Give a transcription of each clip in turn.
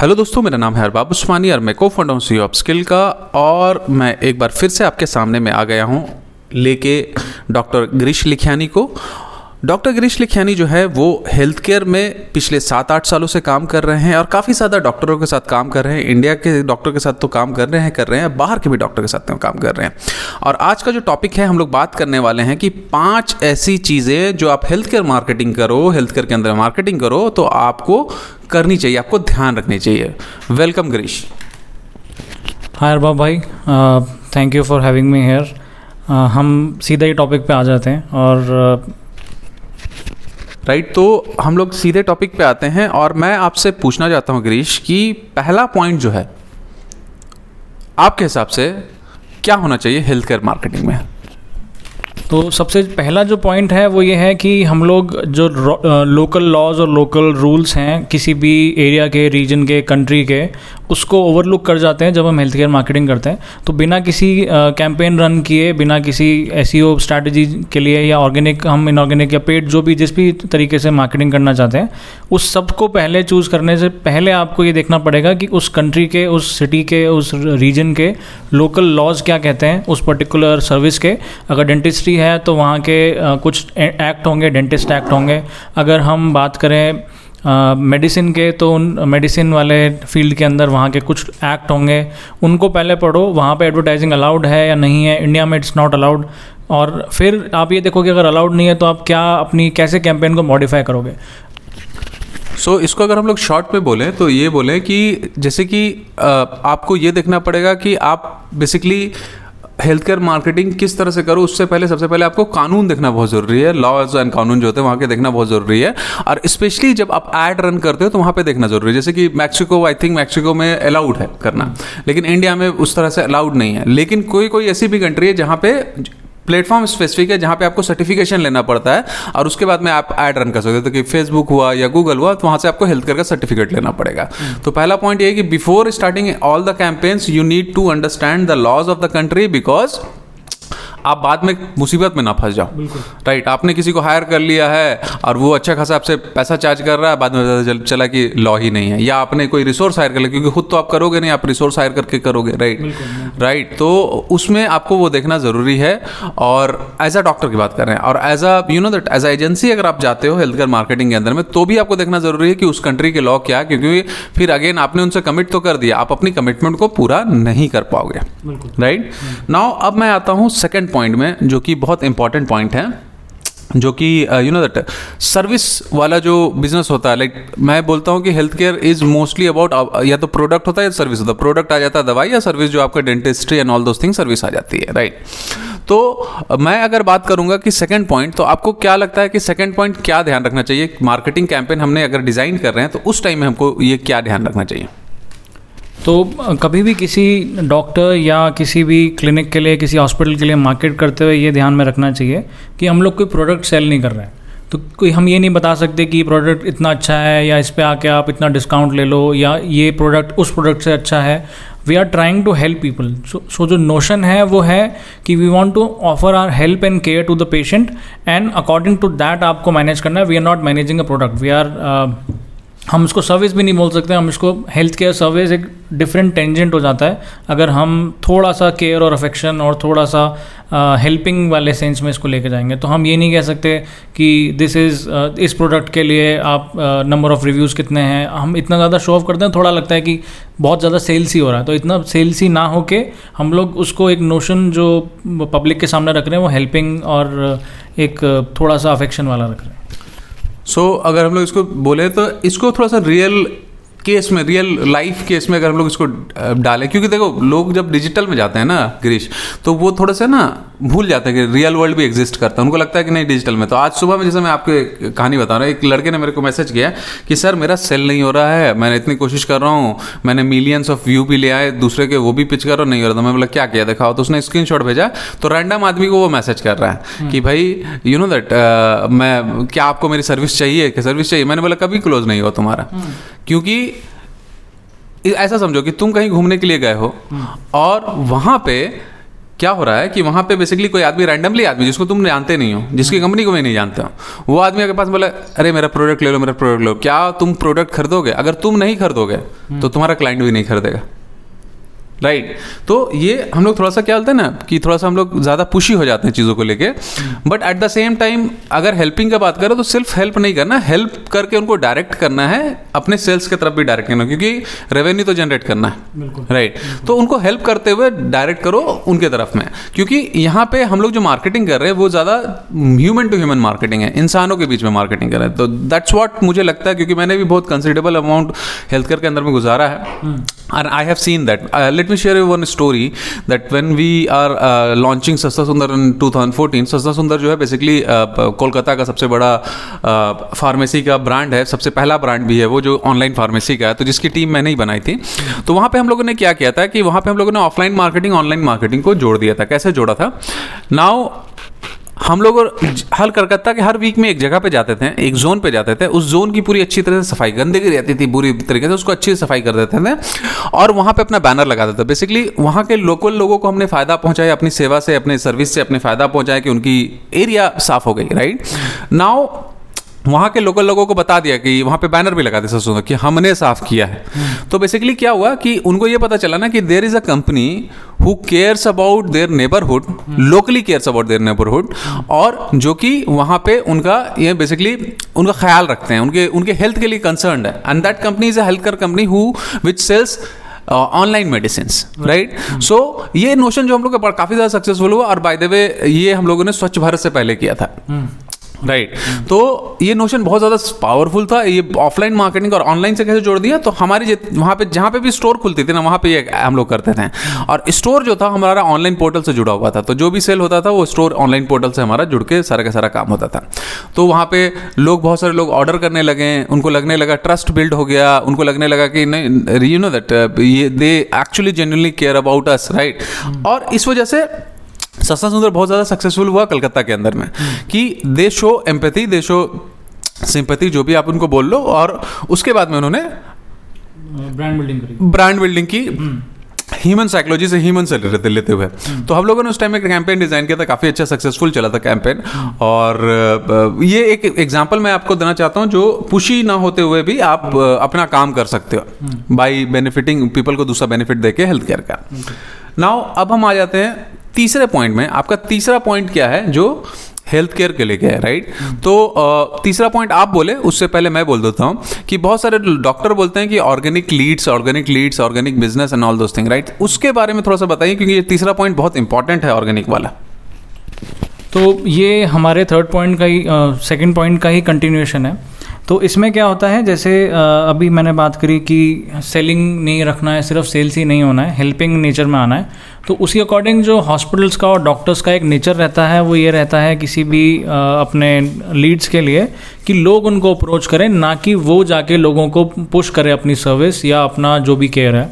Hello दोस्तों, मेरा नाम है अरबाब उस्मानी और मैं को फाउंडर हूँ सी ऑफ़ स्किल का और मैं एक बार फिर से आपके सामने में आ गया हूँ लेके डॉक्टर गिरीश लिखियानी को। डॉक्टर गिरीश लिखियानी जो है, वो हेल्थ केयर में पिछले सात आठ सालों से काम कर रहे हैं और काफ़ी ज़्यादा डॉक्टरों के साथ काम कर रहे हैं। इंडिया के डॉक्टर के साथ तो काम कर रहे हैं, कर रहे हैं, बाहर के भी डॉक्टर के साथ तो काम कर रहे हैं। और आज का जो टॉपिक है, हम लोग बात करने वाले हैं कि पाँच ऐसी चीज़ें जो आप हेल्थ केयर मार्केटिंग करो हेल्थ केयर के अंदर मार्केटिंग करो तो आपको करनी चाहिए, आपको ध्यान रखनी चाहिए। वेलकम गिरीश। हाय अरबाब भाई thank you for having me here हम सीधा ही टॉपिक पे आ जाते हैं और राइट तो हम लोग सीधे टॉपिक पे आते हैं और मैं आपसे पूछना चाहता हूँ गिरीश कि पहला पॉइंट जो है, आपके हिसाब से क्या होना चाहिए हेल्थ केयर मार्केटिंग में? तो सबसे पहला जो पॉइंट है वो ये है कि हम लोग जो लोकल लॉज और लोकल रूल्स हैं, किसी भी एरिया के रीजन के कंट्री के, उसको ओवरलुक कर जाते हैं जब हम हेल्थ केयर मार्केटिंग करते हैं। तो बिना किसी कैंपेन रन किए, बिना किसी एस स्ट्रैटेजी के लिए या ऑर्गेनिक हम इनऑर्गेनिक या पेड जो भी, जिस भी तरीके से मार्केटिंग करना चाहते हैं, उस सबको पहले चूज़ करने से पहले आपको ये देखना पड़ेगा कि उस कंट्री के, उस सिटी के, उस रीजन के लोकल लॉज क्या कहते हैं, उस पर्टिकुलर सर्विस के। अगर डेंटिस्ट्री है तो वहाँ के कुछ एक्ट होंगे डेंटिस्ट एक्ट होंगे। अगर हम बात करें मेडिसिन के तो उन मेडिसिन वाले फ़ील्ड के अंदर वहाँ के कुछ एक्ट होंगे। उनको पहले पढ़ो वहाँ पे एडवर्टाइजिंग अलाउड है या नहीं है इंडिया में इट्स नॉट अलाउड और फिर आप ये देखो कि अगर अलाउड नहीं है तो आप क्या अपनी कैसे कैंपेन को मॉडिफाई करोगे? सो so, इसको अगर हम लोग शॉर्ट में बोलें तो ये बोलें कि जैसे कि आपको ये देखना पड़ेगा कि आप बेसिकली हेल्थ केयर मार्केटिंग किस तरह से करो, उससे पहले, सबसे पहले आपको कानून देखना बहुत ज़रूरी है। लॉज एंड कानून जो होते हैं, वहाँ के देखना बहुत ज़रूरी है। और स्पेशली जब आप एड रन करते हो तो वहाँ पे देखना ज़रूरी है। जैसे कि मैक्सिको आई थिंक मैक्सिको में अलाउड है करना। लेकिन इंडिया में उस तरह से अलाउड नहीं है। लेकिन कोई कोई ऐसी भी कंट्री है जहाँ पे प्लेटफॉर्म स्पेसिफिक है जहाँ पे आपको सर्टिफिकेशन लेना पड़ता है और उसके बाद में आप ऐड रन कर सकते हो। तो कि फेसबुक हुआ या गूगल हुआ तो वहाँ से आपको हेल्थ केयर का सर्टिफिकेट लेना पड़ेगा। तो पहला पॉइंट ये है कि before starting all the campaigns you need to understand the laws of the country because आप बाद में मुसीबत में ना फंस जाओ। राइट आपने किसी को हायर कर लिया है और वो अच्छा खासा आपसे पैसा चार्ज कर रहा है बाद में पता चला कि लॉ ही नहीं है। या आपने कोई रिसोर्स हायर कर लिया क्योंकि खुद तो आप करोगे नहीं आप रिसोर्स हायर करके करोगे राइट राइट right, तो उसमें आपको वो देखना ज़रूरी है और एज अ डॉक्टर की बात कर रहे हैं और as a you know that as a agency अगर आप जाते हो हेल्थ केयर मार्केटिंग के अंदर में तो भी आपको देखना ज़रूरी है कि उस कंट्री के लॉ क्या क्योंकि फिर अगेन आपने उनसे कमिट तो कर दिया आप अपनी कमिटमेंट को पूरा नहीं कर पाओगे। राइट नाउ अब मैं आता हूँ सेकेंड पॉइंट में जो कि बहुत इंपॉर्टेंट पॉइंट है। जो कि यू नो दैट सर्विस वाला जो बिज़नेस होता है लाइक like, मैं बोलता हूँ कि health care is mostly about या तो प्रोडक्ट होता है या सर्विस होता है। प्रोडक्ट आ जाता है दवाई या सर्विस जो आपका dentistry and all those thing service आ जाती है राइट right? तो मैं अगर बात करूँगा कि सेकंड पॉइंट तो आपको क्या लगता है कि सेकंड पॉइंट क्या ध्यान रखना चाहिए? मार्केटिंग कैंपेन हमने अगर डिज़ाइन कर रहे हैं तो उस टाइम में हमको ये क्या ध्यान रखना चाहिए? तो कभी भी किसी डॉक्टर या किसी भी क्लिनिक के लिए, किसी हॉस्पिटल के लिए मार्केट करते हुए ये ध्यान में रखना चाहिए कि हम लोग कोई प्रोडक्ट सेल नहीं कर रहे हैं। तो कोई हम ये नहीं बता सकते कि प्रोडक्ट इतना अच्छा है या इस पर आके आप इतना डिस्काउंट ले लो या ये प्रोडक्ट उस प्रोडक्ट से अच्छा है। We are trying to help people so जो नोशन है वो है कि we want to offer our help and care to the patient and according to that आपको मैनेज करना है। We are not managing a product we are हम इसको सर्विस भी नहीं बोल सकते हम इसको हेल्थ केयर सर्विस एक डिफरेंट टेंजेंट हो जाता है। अगर हम थोड़ा सा केयर और अफेक्शन और थोड़ा सा हेल्पिंग uh, वाले सेंस में इसको लेके जाएँगे तो हम ये नहीं कह सकते कि दिस इज़ uh, इस प्रोडक्ट के लिए आप नंबर ऑफ़ रिव्यूज़ कितने हैं। हम इतना ज़्यादा शो ऑफ़ करते हैं थोड़ा लगता है कि बहुत ज़्यादा सेल्स ही हो रहा है। तो इतना सेल्स ही ना हो के हम लोग उसको एक नोशन जो पब्लिक के सामने रख रहे हैं वो हेल्पिंग और एक थोड़ा सा अफेक्शन वाला रख रहे हैं। सो so, अगर हम लोग इसको बोले तो इसको थोड़ा सा रियल केस में रियल लाइफ केस में अगर हम लोग इसको डालें क्योंकि देखो लोग जब डिजिटल में जाते हैं ना गिरीश तो वो थोड़े से ना भूल जाते हैं कि रियल वर्ल्ड भी एग्जिस्ट करता है। उनको लगता है कि नहीं डिजिटल में। तो आज सुबह में जैसे मैं आपको कहानी बता रहा हूँ एक लड़के ने मेरे को मैसेज किया कि सर मेरा सेल नहीं हो रहा है मैंने इतनी कोशिश कर रहा हूँ मैंने मिलियंस ऑफ़ व्यू भी ले आए दूसरे के वो भी पिच कर रहा नहीं हो रहा था। मैं बोला क्या किया दिखाओ। तो उसने स्क्रीन भेजा तो रैंडम आदमी को वो मैसेज कर रहा है हम्म। कि भाई यू नो दैट मैं क्या आपको मेरी सर्विस चाहिए? कि सर्विस चाहिए? मैंने बोला कभी क्लोज नहीं हुआ तुम्हारा। हम्म। क्योंकि ऐसा समझो कि तुम कहीं घूमने के लिए गए हो और वहाँ पे क्या हो रहा है कि वहाँ पे बेसिकली कोई आदमी रैंडमली आदमी जिसको तुम जानते नहीं हो जिसकी कंपनी को मैं नहीं जानता हूँ वो आदमी अगर पास बोला अरे मेरा प्रोडक्ट ले लो मेरा प्रोडक्ट लो क्या तुम प्रोडक्ट खरीदोगे? अगर तुम नहीं खरीदोगे तो तुम्हारा क्लाइंट भी नहीं खरीदेगा। Right right. तो ये हम लोग थोड़ा सा क्या होता है ना कि थोड़ा सा हम लोग ज़्यादा पुशी हो जाते हैं चीज़ों को लेके। But at the same time अगर हेल्पिंग का बात करें तो सिर्फ़ हेल्प नहीं करना हेल्प करके उनको डायरेक्ट करना है अपने सेल्स की तरफ़ भी डायरेक्ट करना क्योंकि रेवेन्यू तो जनरेट करना है। Right right. तो उनको हेल्प करते हुए डायरेक्ट करो उनके तरफ़ में। क्योंकि यहाँ पे हम लोग जो मार्केटिंग कर रहे हैं वो ज़्यादा ह्यूमन टू ह्यूमन मार्केटिंग है इंसानों के बीच में मार्केटिंग कर रहे हैं। तो दैट्स वॉट मुझे लगता है क्योंकि मैंने भी बहुत कंसिडरेबल अमाउंट हेल्थ केयर के अंदर में गुजारा है। And I have seen that let let me share you one story that when we are uh, launching सस्ता सुंदर in 2014 सस्ता सुंदर जो है बेसिकली कोलकाता uh, का सबसे बड़ा फार्मेसी uh, का ब्रांड है सबसे पहला ब्रांड भी है वो जो ऑनलाइन फार्मेसी का है तो जिसकी टीम मैंने ही बनाई थी। तो वहाँ पे हम लोगों ने क्या किया था कि वहाँ पे हम लोगों ने ऑफलाइन मार्केटिंग ऑनलाइन मार्केटिंग को जोड़ दिया था। कैसे जोड़ा था? नाउ हम लोग हल कलकत्ता के हर वीक में एक जगह पे जाते थे, एक जोन पे जाते थे, उस जोन की पूरी अच्छी तरह से सफ़ाई, गंदगी रहती थी बुरी तरीके से, उसको अच्छी सफ़ाई कर देते थे और वहाँ पे अपना बैनर लगा देते थे। बेसिकली वहाँ के लोकल लोगों को हमने फ़ायदा पहुँचाया, अपनी सेवा से, अपने सर्विस से अपने फ़ायदा पहुँचाया कि उनकी एरिया साफ़ हो गई राइट नाउ वहाँ के लोकल लोगों को बता दिया कि वहाँ पे बैनर भी लगा दे ससुर कि हमने साफ़ किया है। तो बेसिकली क्या हुआ कि उनको ये पता चला ना कि there is a company who cares about their neighbourhood locally cares about their neighbourhood और जो कि वहाँ पे उनका ये बेसिकली उनका ख्याल रखते हैं, उनके उनके हेल्थ के लिए कंसर्न है। And that company is a health care company who which sells online medicine right so ये नोशन जो हम लोग काफ़ी ज़्यादा सक्सेसफुल हुआ और बाय द वे ये हम लोगों ने स्वच्छ भारत से पहले किया था. Right right. तो ये नोशन बहुत ज़्यादा पावरफुल था। ये ऑफलाइन मार्केटिंग और ऑनलाइन से कैसे जोड़ दिया? तो हमारी वहाँ पे, जहाँ पे भी स्टोर खुलती थी ना, वहाँ पे ये हम लोग करते थे। और स्टोर जो था, हमारा ऑनलाइन पोर्टल से जुड़ा हुआ था। तो जो भी सेल होता था, वो स्टोर ऑनलाइन पोर्टल से हमारा जुड़ के सारा का सारा काम होता था। तो वहाँ पे लोग, बहुत सारे लोग ऑर्डर करने लगे। उनको लगने लगा ट्रस्ट बिल्ड हो गया। उनको लगने लगा कि नहीं यू नो दैट ये they actually genuinely care about us right और इस वजह से सस्ता सुंदर बहुत ज़्यादा सक्सेसफुल हुआ कलकत्ता के अंदर में कि they show empathy they show sympathy जो भी आप उनको बोल लो और उसके बाद में उन्होंने ब्रांड बिल्डिंग ब्रांड बिल्डिंग की ह्यूमन साइकोलॉजी से ह्यूमन से लेते लेते हुए। हम्म। तो हम लोगों ने उस टाइम एक कैंपेन डिज़ाइन किया था काफ़ी अच्छा सक्सेसफुल चला था कैंपेन हम्म। और ये एक एग्जांपल मैं आपको देना चाहता हूँ जो पुशी ना होते हुए भी आप हम्म। अपना काम कर सकते हो बाई बेनिफिटिंग पीपल को दूसरा बेनिफिट देके हेल्थ केयर का नाउ अब हम आ जाते हैं तीसरे पॉइंट में, आपका तीसरा पॉइंट क्या है जो हेल्थ केयर के लेके है राइट तो तीसरा पॉइंट आप बोले, उससे पहले मैं बोल देता हूँ कि बहुत सारे डॉक्टर बोलते हैं कि organic leads organic leads organic business and all those thing right उसके बारे में थोड़ा सा बताइए, क्योंकि ये तीसरा पॉइंट बहुत इंपॉर्टेंट है ऑर्गेनिक वाला। तो ये हमारे थर्ड पॉइंट का ही सेकंड पॉइंट का ही कंटिन्यूएशन है। तो इसमें क्या होता है, जैसे अभी मैंने बात करी कि सेलिंग नहीं रखना है, सिर्फ़ सेल्स ही नहीं होना है हेल्पिंग नेचर में आना है तो उसी अकॉर्डिंग जो हॉस्पिटल्स का और डॉक्टर्स का एक नेचर रहता है, वो ये रहता है किसी भी अपने लीड्स के लिए कि लोग उनको अप्रोच करें, ना कि वो जाके लोगों को पुश करें अपनी सर्विस या अपना जो भी केयर है।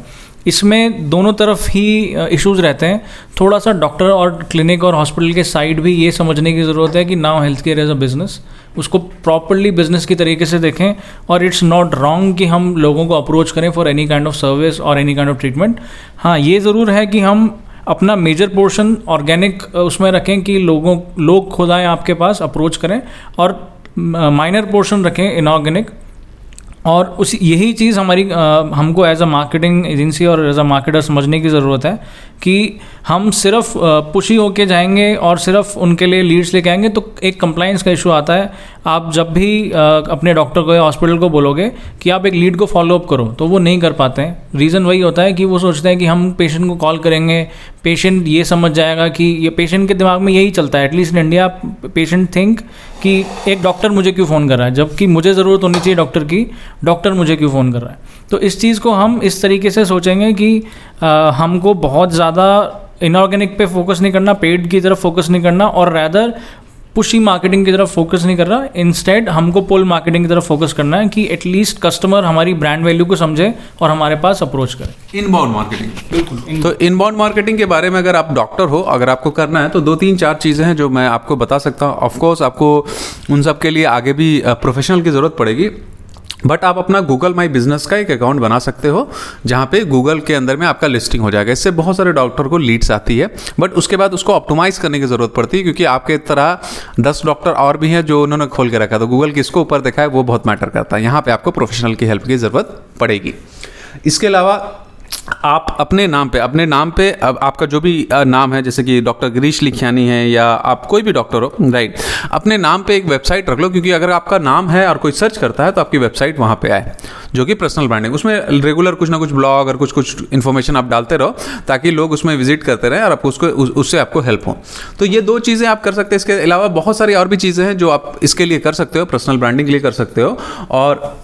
इसमें दोनों तरफ़ ही इश्यूज़ रहते हैं। थोड़ा सा डॉक्टर और क्लिनिक और हॉस्पिटल के साइड भी ये समझने की ज़रूरत है कि now health care as a business उसको प्रॉपरली बिज़नेस की तरीके से देखें और इट्स नॉट रॉन्ग कि हम लोगों को अप्रोच करें for any kind of service और एनी काइंड ऑफ़ ट्रीटमेंट हाँ ये ज़रूर है कि हम अपना मेजर पोर्शन ऑर्गेनिक उसमें रखें कि लोगों, लोग खुद आएँ आपके पास अप्रोच करें और माइनर पोर्शन रखें इनऑर्गेनिक और उस यही चीज़ हमारी आ, हमको एज अ मार्केटिंग एजेंसी और एज अ मार्केटर समझने की ज़रूरत है कि हम सिर्फ़ पुशी होके जाएँगे और सिर्फ़ उनके लिए लीड्स लेके आएँगे तो एक कंप्लाइंस का इशू आता है। आप जब भी अपने डॉक्टर को या हॉस्पिटल को बोलोगे कि आप एक लीड को फॉलोअप करो तो वो नहीं कर पाते हैं। रीज़न वही होता है कि वो सोचते हैं कि हम पेशेंट को कॉल करेंगे पेशेंट ये समझ जाएगा कि ये पेशेंट के दिमाग में यही चलता है। At least in India patient think कि एक डॉक्टर मुझे क्यों फ़ोन कर रहा है? जबकि मुझे ज़रूरत होनी चाहिए डॉक्टर की डॉक्टर मुझे क्यों फ़ोन कर रहा है? तो इस चीज़ को हम इस तरीके से सोचेंगे कि हमको बहुत ज़्यादा इनऑर्गेनिक पे फोकस नहीं करना पेड की तरफ़ फोकस नहीं करना और रैदर पुशी मार्केटिंग की तरफ़ फोकस नहीं कर रहा इंस्टेड हमको पुल मार्केटिंग की तरफ़ फोकस करना है कि एटलीस्ट कस्टमर हमारी ब्रांड वैल्यू को समझे और हमारे पास अप्रोच करे। इनबाउंड मार्केटिंग बिल्कुल। तो इनबाउंड मार्केटिंग के बारे में अगर आप डॉक्टर हो अगर आपको करना है तो दो तीन चार चीज़ें हैं जो मैं आपको बता सकता हूँ। ऑफकोर्स आपको उन सब के लिए आगे भी प्रोफेशनल की ज़रूरत पड़ेगी। बट आप अपना गूगल माई बिज़नेस का एक अकाउंट बना सकते हो, जहाँ पे गूगल के अंदर में आपका लिस्टिंग हो जाएगा। इससे बहुत सारे डॉक्टर को लीड्स आती है बट उसके बाद उसको ऑप्टोमाइज करने की ज़रूरत पड़ती है, क्योंकि आपके तरह दस डॉक्टर और भी हैं जो उन्होंने खोल के रखा था गूगल किसको ऊपर देखा है, वो बहुत मैटर करता है। यहाँ पर आपको प्रोफेशनल की हेल्प की ज़रूरत पड़ेगी। इसके अलावा आप अपने नाम पे, अपने नाम पे, अब आपका जो भी नाम है, जैसे कि डॉक्टर गिरीश लिखियानी है या आप कोई भी डॉक्टर हो, राइट, अपने नाम पे एक वेबसाइट रख लो, क्योंकि अगर आपका नाम है और कोई सर्च करता है तो आपकी वेबसाइट वहाँ पे आए, जो कि पर्सनल ब्रांडिंग, उसमें रेगुलर कुछ ना कुछ ब्लॉग और कुछ कुछ इन्फॉर्मेशन आप डालते रहो, ताकि लोग उसमें विज़िट करते रहें और आपको उसको उससे आपको हेल्प हो। तो ये दो चीज़ें आप कर सकते हैं, इसके अलावा बहुत सारी और भी चीज़ें हैं, जो आप इसके लिए कर सकते हो, पर्सनल ब्रांडिंग के लिए कर सकते हो, और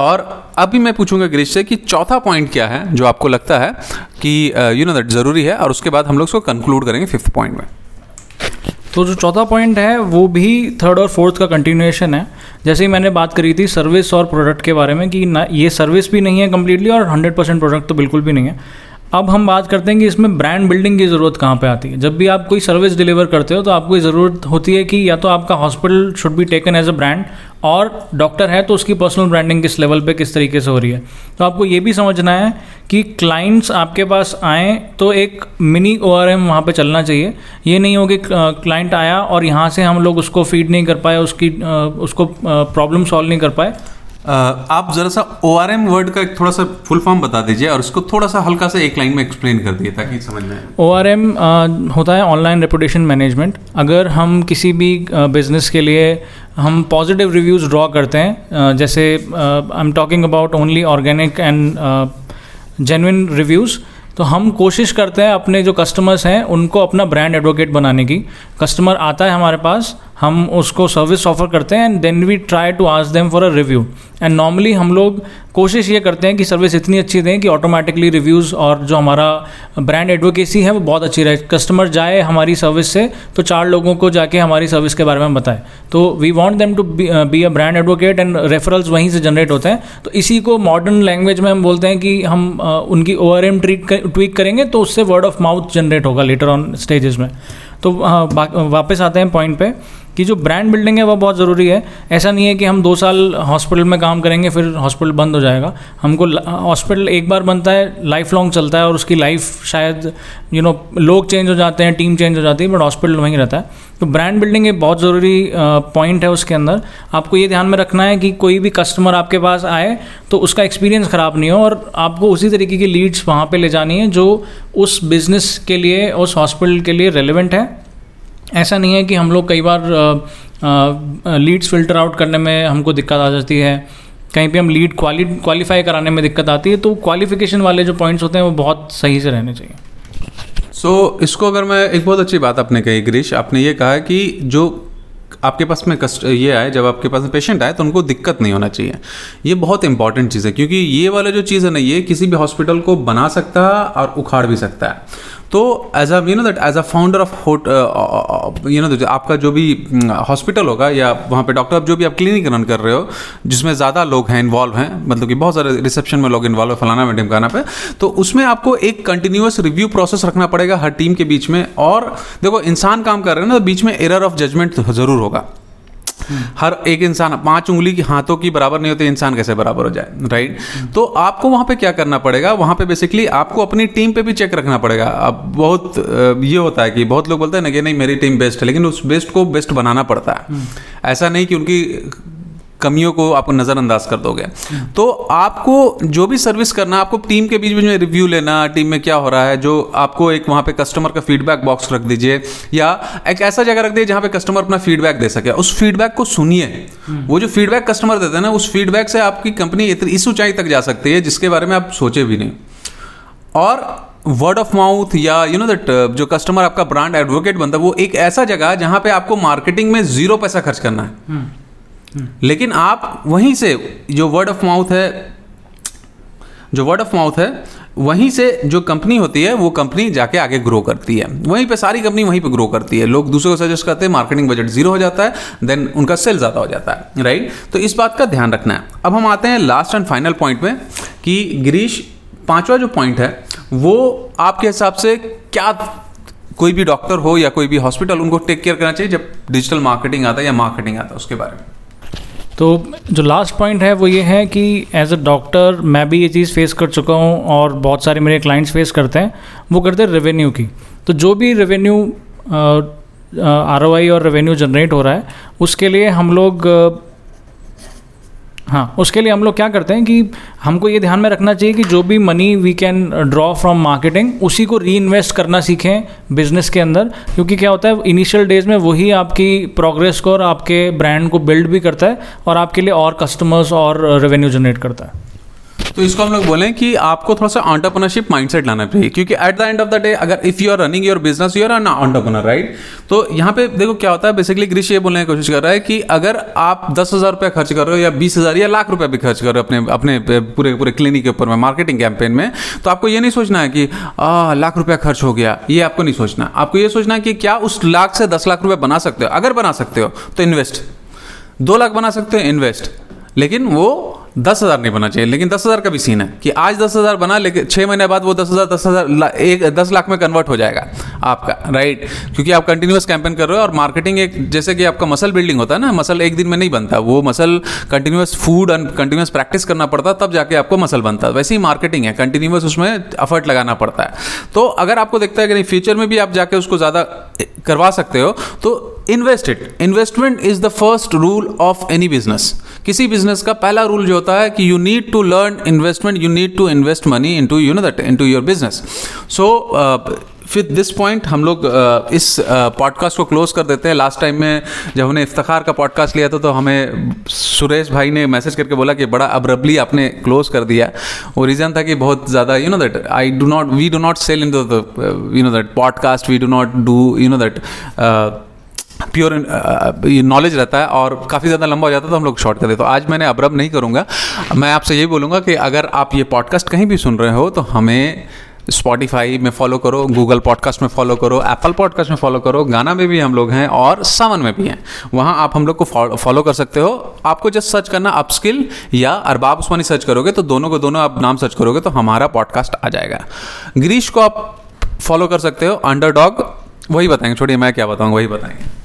और अभी मैं पूछूँगा गिरीश से कि चौथा पॉइंट क्या है जो आपको लगता है कि यू नो दैट ज़रूरी है और उसके बाद हम लोग उसको कंक्लूड करेंगे फिफ्थ पॉइंट में। तो जो चौथा पॉइंट है, वो भी थर्ड और फोर्थ का कंटिन्यूएशन है। जैसे ही मैंने बात करी थी सर्विस और प्रोडक्ट के बारे में कि ना, ये सर्विस भी नहीं है कम्प्लीटली और हंड्रेड परसेंट प्रोडक्ट तो बिल्कुल भी नहीं है। अब हम बात करते हैं कि इसमें ब्रांड बिल्डिंग की ज़रूरत कहाँ पे आती है। जब भी आप कोई सर्विस डिलीवर करते हो तो आपको ज़रूरत होती है कि या तो आपका hospital should be taken as a brand और डॉक्टर है तो उसकी पर्सनल ब्रांडिंग किस लेवल पे, किस तरीके से हो रही है। तो आपको ये भी समझना है कि क्लाइंट्स आपके पास आएँ तो एक मिनी ओ आर एम वहाँ पर चलना चाहिए। ये नहीं हो कि क्लाइंट आया और यहाँ से हम लोग उसको फ़ीड नहीं कर पाए, उसकी उसको प्रॉब्लम सॉल्व नहीं कर पाए। आप जरा सा ओ आर एम वर्ड का एक थोड़ा सा फुल फॉर्म बता दीजिए और उसको थोड़ा सा हल्का सा एक लाइन में एक्सप्लेन कर दिए ताकि समझ में ओ आर एम होता है ऑनलाइन रेपुटेशन मैनेजमेंट अगर हम किसी भी बिज़नेस के लिए हम पॉजिटिव रिव्यूज़ ड्रॉ करते हैं जैसे I am talking about only organic and genuine reviews तो हम कोशिश करते हैं अपने जो कस्टमर्स हैं, उनको अपना ब्रांड एडवोकेट बनाने की। कस्टमर आता है हमारे पास हम उसको सर्विस ऑफ़र करते हैं and then we try to ask them for a review and normally हम लोग कोशिश ये करते हैं कि सर्विस इतनी अच्छी दें कि ऑटोमेटिकली रिव्यूज़ और जो हमारा ब्रांड एडवोकेसी है वो बहुत अच्छी रहे। कस्टमर जाए हमारी सर्विस से तो चार लोगों को जाके हमारी सर्विस के बारे में बताए। तो we want them to be a brand advocate and referrals वहीं से जनरेट होते हैं। तो इसी को मॉडर्न लैंग्वेज में हम बोलते हैं कि हम uh, उनकी ओ आर एम ट्वीक करेंगे तो उससे वर्ड ऑफ़ माउथ जनरेट होगा लेटर ऑन स्टेजेस में। तो uh, वापस आते हैं पॉइंट पे। कि जो ब्रांड बिल्डिंग है, वह बहुत ज़रूरी है। ऐसा नहीं है कि हम दो साल हॉस्पिटल में काम करेंगे, फिर हॉस्पिटल बंद हो जाएगा। हमको हॉस्पिटल एक बार बनता है लाइफ लॉन्ग चलता है, और उसकी लाइफ शायद यू नो लोग चेंज हो जाते हैं टीम चेंज हो जाती है बट हॉस्पिटल वहीं रहता है। तो ब्रांड बिल्डिंग एक बहुत ज़रूरी पॉइंट है उसके अंदर। आपको ये ध्यान में रखना है कि कोई भी कस्टमर आपके पास आए तो उसका एक्सपीरियंस ख़राब नहीं हो, और आपको उसी तरीके की लीड्स वहाँ पर ले जानी है, जो उस बिज़नेस के लिए, उस हॉस्पिटल के लिए रेलिवेंट है। ऐसा नहीं है कि हम लोग कई बार लीड्स फ़िल्टर आउट करने में हमको दिक्कत आ जाती है। कहीं पे हम लीड क्वाली क्वालिफाई कराने में दिक्कत आती है तो क्वालिफिकेशन वाले जो पॉइंट्स होते हैं वो बहुत सही से रहने चाहिए। सो so, इसको अगर मैं एक बहुत अच्छी बात आपने कही गिरीश आपने ये कहा कि जो आपके पास में कस्ट ये आए जब आपके पास में पेशेंट आए तो उनको दिक्कत नहीं होना चाहिए। ये बहुत इंपॉर्टेंट चीज़ है क्योंकि ये वाला जो चीज़ है ना ये किसी भी हॉस्पिटल को बना सकता है और उखाड़ भी सकता है। तो as a you know that as a founder of you know आपका जो भी हॉस्पिटल होगा या वहाँ पे डॉक्टर जो भी आप क्लिनिक रन कर रहे हो, जिसमें ज़्यादा लोग हैं इन्वॉल्व हैं मतलब कि बहुत सारे रिसेप्शन में लोग इन्वॉल्व है, फलाना में ढिमकाना पे तो उसमें आपको एक कंटिन्यूस रिव्यू प्रोसेस रखना पड़ेगा हर टीम के बीच में और देखो, इंसान काम कर रहे हैं ना तो बीच में एरर ऑफ़ जजमेंट ज़रूर होगा। हर एक इंसान पाँच उंगली की हाथों की बराबर नहीं होती इंसान कैसे बराबर हो जाए राइट तो आपको वहाँ पे क्या करना पड़ेगा? वहाँ पे बेसिकली आपको अपनी टीम पे भी चेक रखना पड़ेगा। अब बहुत ये होता है कि बहुत लोग बोलते हैं ना कि नहीं मेरी टीम बेस्ट है लेकिन उस बेस्ट को बेस्ट बनाना पड़ता है। हम्म। ऐसा नहीं कि उनकी कमियों को आप नज़रअंदाज कर दोगे। तो आपको जो भी सर्विस करना, आपको टीम के बीच में रिव्यू लेना टीम में क्या हो रहा है, जो आपको एक वहाँ पे कस्टमर का फीडबैक बॉक्स रख दीजिए, या एक ऐसा जगह रख दीजिए जहाँ पे कस्टमर अपना फीडबैक दे सके। उस फीडबैक को सुनिए। वो जो फीडबैक कस्टमर देते हैं ना, उस फीडबैक से आपकी कंपनी इस ऊंचाई तक जा सकती है, जिसके बारे में आप सोचे भी नहीं। और वर्ड ऑफ़ माउथ या यू नो दैट जो कस्टमर आपका ब्रांड एडवोकेट बनता है, वो एक ऐसा जगह जहाँ पे आपको मार्केटिंग में ज़ीरो पैसा खर्च करना है। लेकिन आप वहीं से जो वर्ड ऑफ़ माउथ है, जो वर्ड ऑफ़ माउथ है, वहीं से जो कंपनी होती है, वो कंपनी जाके आगे ग्रो करती है। वहीं पे सारी कंपनी वहीं पे ग्रो करती है। लोग दूसरे को सजेस्ट करते हैं मार्केटिंग बजट ज़ीरो हो जाता है देन उनका सेल ज़्यादा हो जाता है राइट तो इस बात का ध्यान रखना है। अब हम आते हैं लास्ट एंड फाइनल पॉइंट में कि गिरीश, पांचवा जो पॉइंट है, वो आपके हिसाब से क्या कोई भी डॉक्टर हो या कोई भी हॉस्पिटल उनको टेक केयर करना चाहिए जब डिजिटल मार्केटिंग आता है या मार्केटिंग आता है उसके बारे में। तो जो लास्ट पॉइंट है वो ये है कि एज अ डॉक्टर मैं भी ये चीज़ फेस कर चुका हूँ और बहुत सारे मेरे क्लाइंट्स फेस करते हैं, वो करते हैं रेवेन्यू की। तो जो भी रेवेन्यू आर और रेवेन्यू जनरेट हो रहा है, उसके लिए हम लोग हाँ उसके लिए हम लोग क्या करते हैं कि हमको ये ध्यान में रखना चाहिए कि जो भी money we can draw from marketing उसी को री इन्वेस्ट करना सीखें बिज़नेस के अंदर। क्योंकि क्या होता है इनिशियल डेज़ में वही आपकी प्रोग्रेस को और आपके ब्रांड को बिल्ड भी करता है और आपके लिए और कस्टमर्स और रेवेन्यू जनरेट करता है। तो इसको हम लोग बोलें कि आपको थोड़ा सा ऑन्टरप्रनरशिप माइंडसेट लाना चाहिए, क्योंकि at the end of the day अगर if you are running your business you are an entrepreneur right तो यहाँ पे देखो क्या होता है बेसिकली ग्रीश ये बोलने की कोशिश कर रहा है कि अगर आप दस हज़ार रुपया खर्च कर रहे हो या बीस हज़ार या लाख रुपया भी खर्च कर रहे हो अपने अपने पूरे पूरे क्लिनिक के ऊपर में मार्केटिंग कैंपेन में तो आपको ये नहीं सोचना है कि लाख रुपया खर्च हो गया। ये आपको नहीं सोचना। आपको ये सोचना है कि क्या उस लाख से दस लाख रुपया बना सकते हो? अगर बना सकते हो तो इन्वेस्ट दो लाख बना सकते हो इन्वेस्ट लेकिन वो दस हज़ार नहीं बना चाहिए, लेकिन दस हज़ार का भी सीन है कि आज दस हज़ार बना, लेकिन छः महीने बाद वो दस हज़ार दस हज़ार एक, दस लाख में कन्वर्ट हो जाएगा आपका राइट क्योंकि आप कंटिन्यूस कैंपेन कर रहे हो और मार्केटिंग एक, जैसे कि आपका मसल बिल्डिंग होता है ना मसल एक दिन में नहीं बनता, वो muscle continuous food and continuous practice करना पड़ता, तब जाके आपको मसल बनता है। वैसे ही मार्केटिंग है कंटिन्यूस उसमें एफर्ट लगाना पड़ता है। तो अगर आपको देखता है कि नहीं फ्यूचर में भी आप जाके उसको ज़्यादा करवा सकते हो तो invest it investment is the first rule of any business किसी बिज़नेस का पहला रूल जो होता है कि you need to learn investment you need to invest money into you know that into your business so फिर दिस पॉइंट हम लोग uh, इस पॉडकास्ट uh, को क्लोज कर देते हैं। लास्ट टाइम में जब हमने इफ्तार का पॉडकास्ट लिया था तो हमें सुरेश भाई ने मैसेज करके बोला कि बड़ा अब्रबली आपने क्लोज कर दिया। वो रीज़न था कि बहुत ज़्यादा you know that I do not we do not sell in the you know that podcast we do not do you know that pure knowledge रहता है और काफ़ी ज़्यादा लंबा हो जाता है तो हम लोग शॉर्ट करते तो आज मैंने अब्रब नहीं करूँगा। मैं आपसे यही बोलूँगा कि अगर आप ये पॉडकास्ट कहीं भी सुन रहे हो तो हमें स्पॉटिफाई में फॉलो करो गूगल पॉडकास्ट में फॉलो करो एप्पल पॉडकास्ट में फॉलो करो, गाना में भी हम लोग हैं और सावन में भी हैं। वहाँ आप हम लोग को फॉलो कर सकते हो। आपको जस्ट सर्च करना अपस्किल या अरबाब उस्मानी सर्च करोगे तो दोनों को दोनों आप नाम सर्च करोगे तो हमारा पॉडकास्ट आ जाएगा। गिरीश को आप फॉलो कर सकते हो अंडर डॉग वही बताएँगे, छोड़िए, मैं क्या बताऊँगा वही बताएँगे।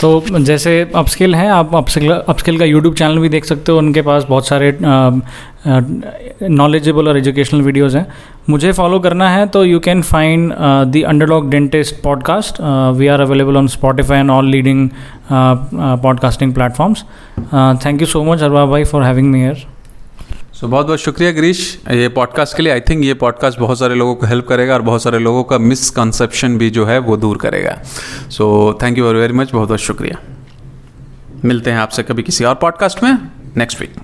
तो जैसे अपस्किल हैं, आप अपस्किल अपस्किल का यूट्यूब चैनल भी देख सकते हो, उनके पास बहुत सारे नॉलेजेबल और एजुकेशनल वीडियोज़ हैं। मुझे फॉलो करना है तो you can find the underdog dentist podcast we are available on Spotify and all leading podcasting platforms thank you so much Arbab भाई for having me here so बहुत बहुत शुक्रिया गिरीश। ये पॉडकास्ट के लिए आई थिंक ये पॉडकास्ट बहुत सारे लोगों को हेल्प करेगा और बहुत सारे लोगों का मिसकंसेप्शन भी जो है वो दूर करेगा। So thank you very much बहुत बहुत शुक्रिया। मिलते हैं आपसे कभी किसी और पॉडकास्ट में। Next week